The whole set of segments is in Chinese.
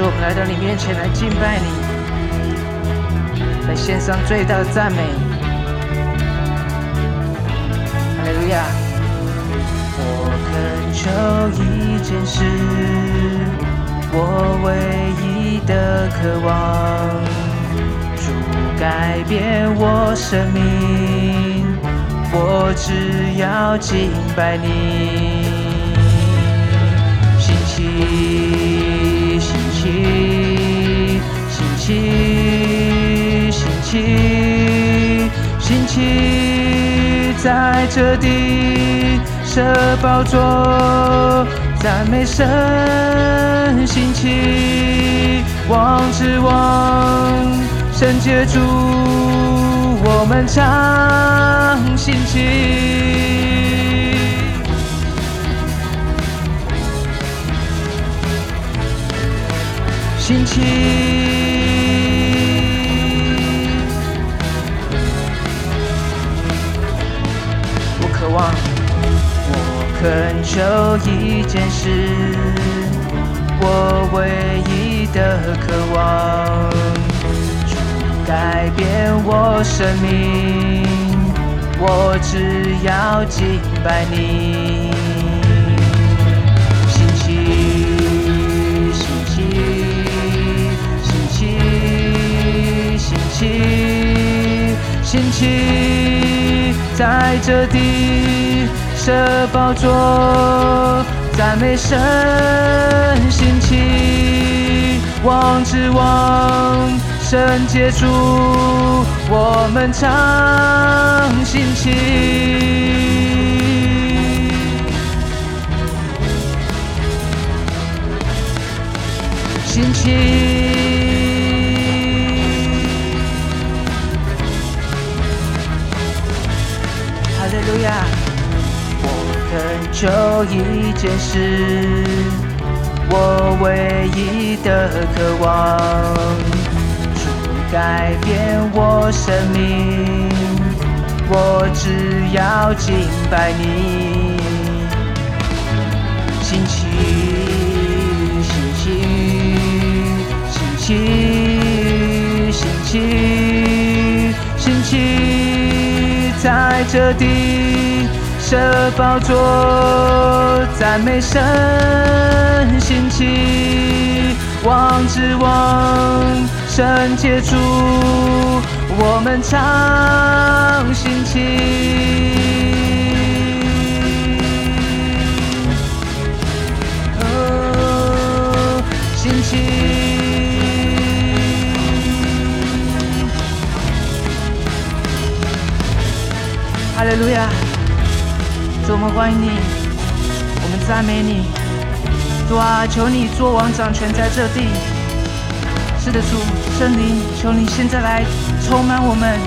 主，我们来到你面前来敬拜你，来献上最大的赞美。哈利路亚！我恳求一件事，我唯一的渴望，主改变我生命，我只要敬拜你。星期，奇，新奇，新奇，新奇，在这地神宝座，赞美神，新奇，王之王，圣洁主，我们唱新奇。星期星期，我渴望，我恳求一件事，我唯一的渴望，改变我生命，我只要敬拜你。新奇，在这地色宝座，赞美神，新奇，王之王，圣洁主，我们唱新奇，新奇。求一件事，我唯一的渴望，主改变我生命，我只要敬拜你。星期，星期，星期，星期，星期，在这地这宝座，赞美神兴起，王之王，圣洁主，我们唱兴起。我们欢迎你，我们赞美你。主啊，求你做王掌权在这地。是的，主，圣灵，求你现在来充满我们。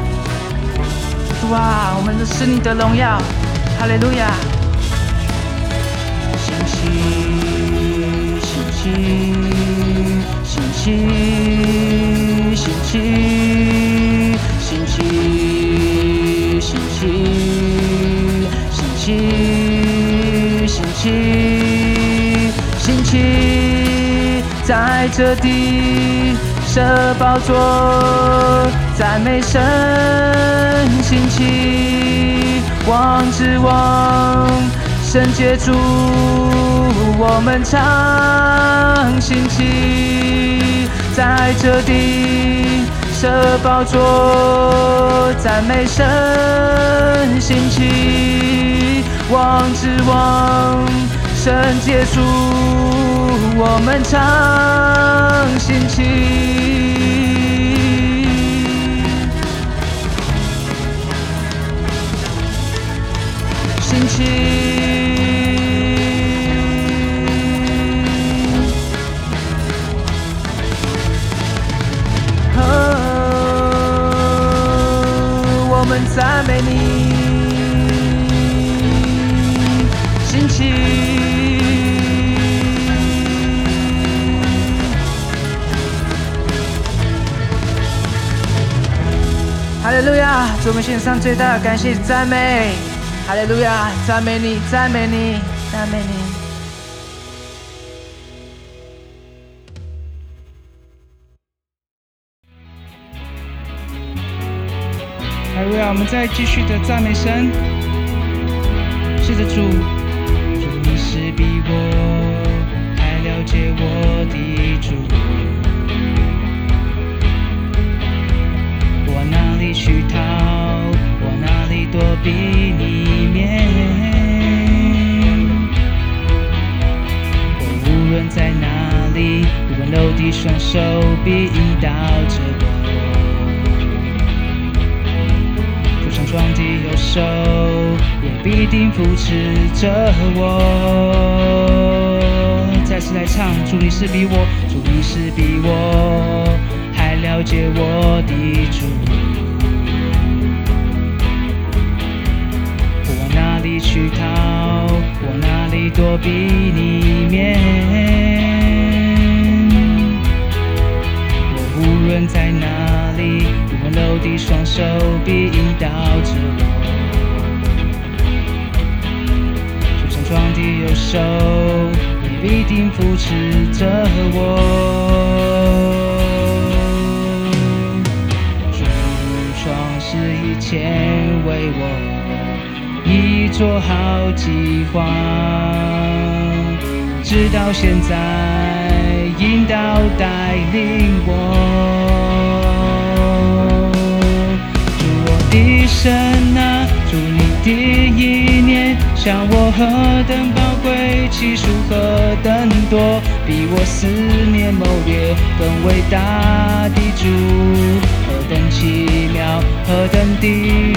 主啊，我们的是你的荣耀。哈利路亚！星期，星期，星期，星期，星期，星期，期，星期，星期，在这地设宝座，赞美神，星期，望之望。圣洁主，我们唱星期，在这地的宝座，赞美神，星期，望之王，圣结束，我们唱。赞美你，心情。哈利路亚！祝我们献上最大的感谢赞美。哈利路亚！赞美你，赞美你，赞美你。还要我们再继续的赞美神。是的，主，主你是比我还了解我的主。往哪里去逃？往哪里躲避你面？我无论在哪里，无论楼的双手必引导着我。手也必定扶持着我。再次来唱，主你是比我，主你是比我还了解我的主。我往哪里去逃？往哪里躲避你面？我无论在哪里。温柔的双手必引导着我，双的右手你必定扶持着我。主创世以前为我已做好计划，直到现在引导带领我。主我的神啊，祝你的一念，像我何等宝贵，其数何等多，比我思念谋略更伟大的主，何等奇妙，何等的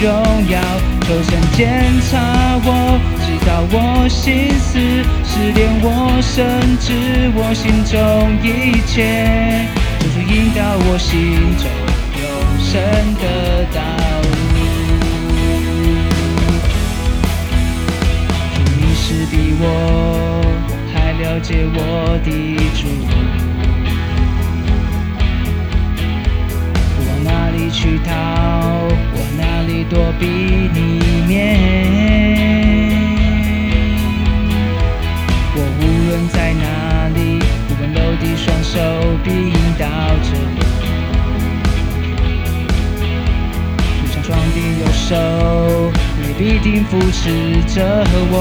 荣耀，求神检查我，知道我心思，试炼我，深知我心中一切，就是引导我心中永生的我还了解我的主，往哪里去逃？我哪里躲避你面？我无论在哪里，温柔的双手必引导着必定扶持着我，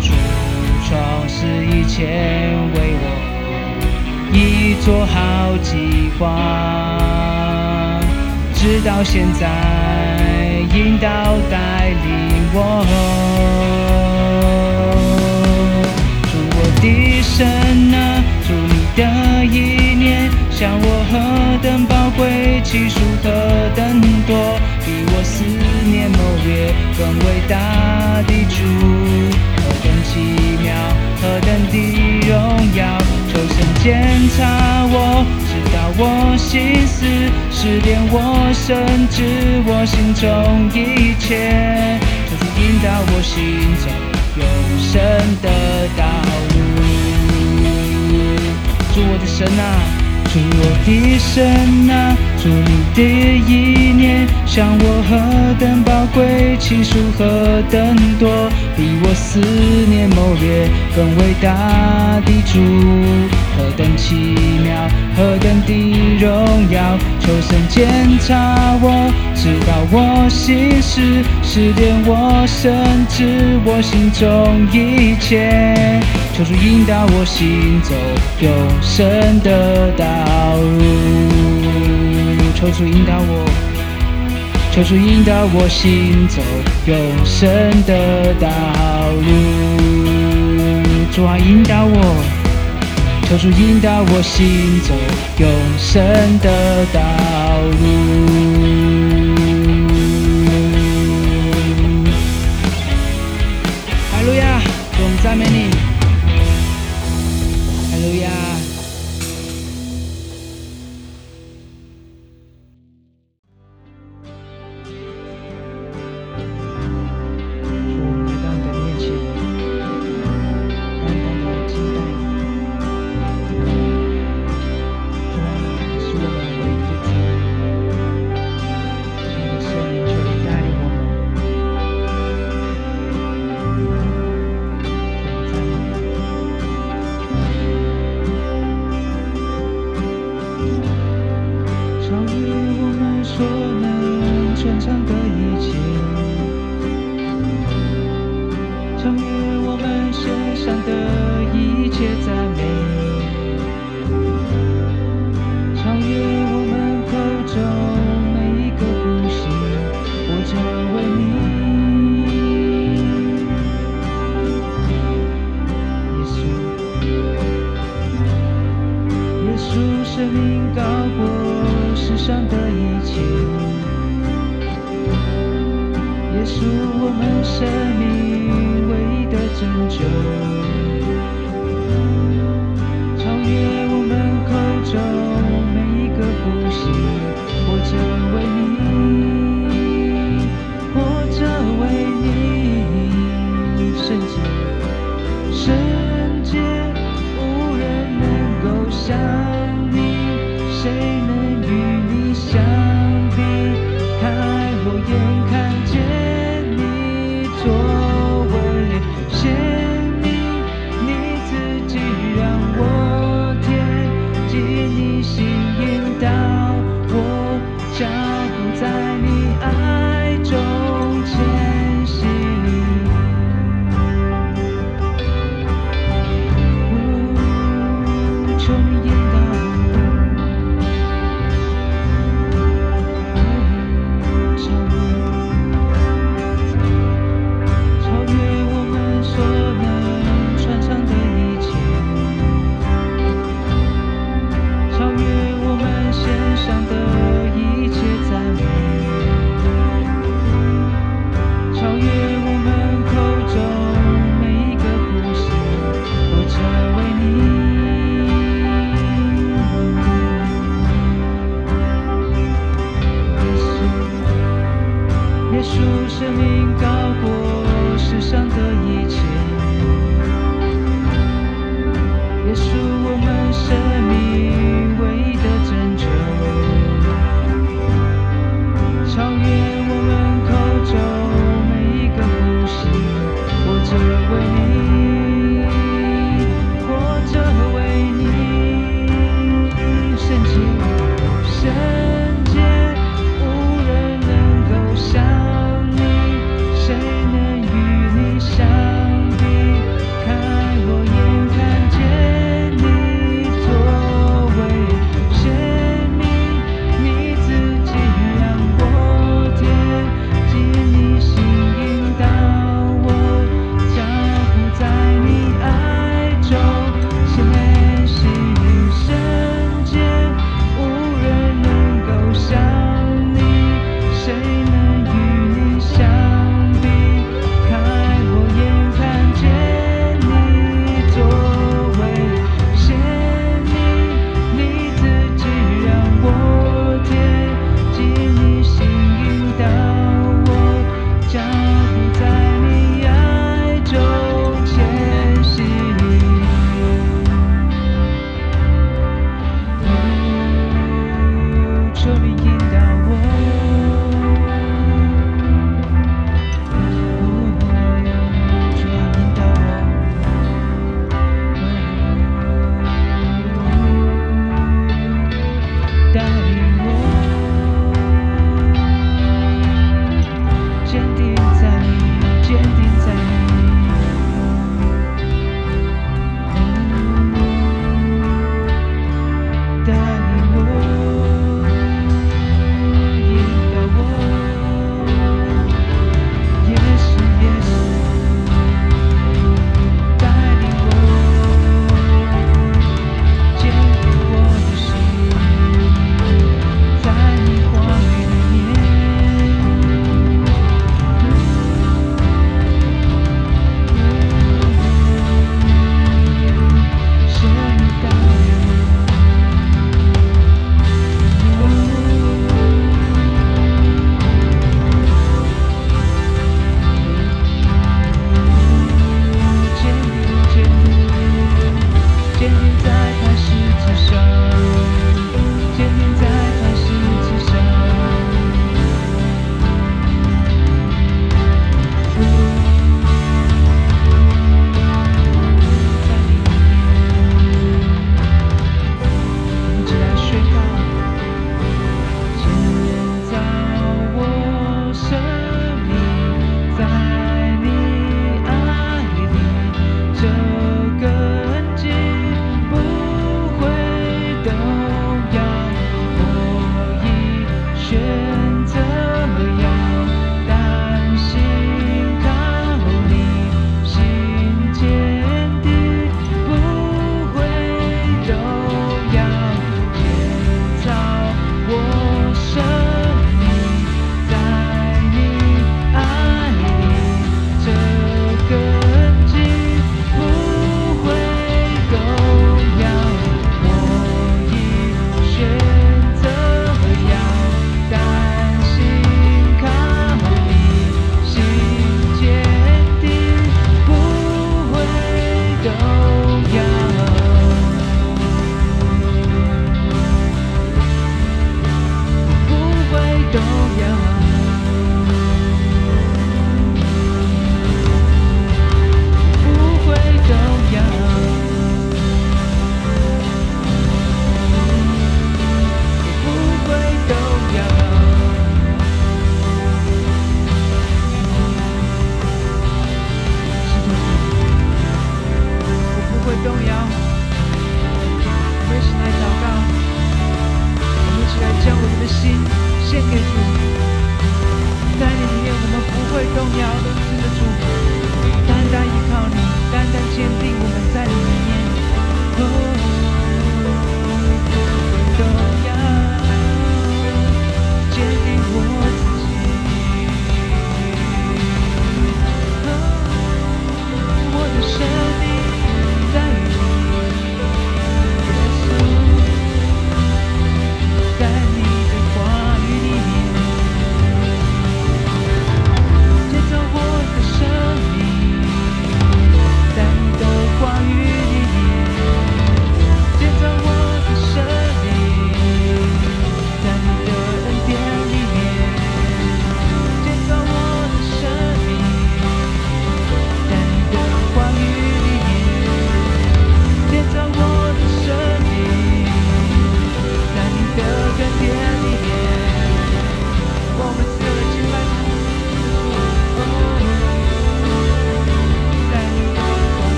主创世以前为我已做好计划，直到现在引导带领我，祝我的神啊，祝你的意念。像我何等宝贵，其数何等多，比我思念某月更伟大的主，何等奇妙，何等的荣耀，求神检查我，知道我心思，试炼我，深知我心中一切，求主引导我心中永生的道路。主我的神啊！主我一生啊，主你的一念，像我何等宝贵，情数何等多，比我思念谋略更伟大的主，何等奇妙，何等的荣耀，求神检查我，知道我心事，试炼我，深知我心中一切。求主引导我行走永生的道路，求主引导我，求主引导我行走永生的道路。主啊，引导我，求主引导我行走永生的道路。哈路亚，我们赞美你。耶稣生命高过世上的一切。耶稣，我们生命。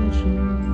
的主。是。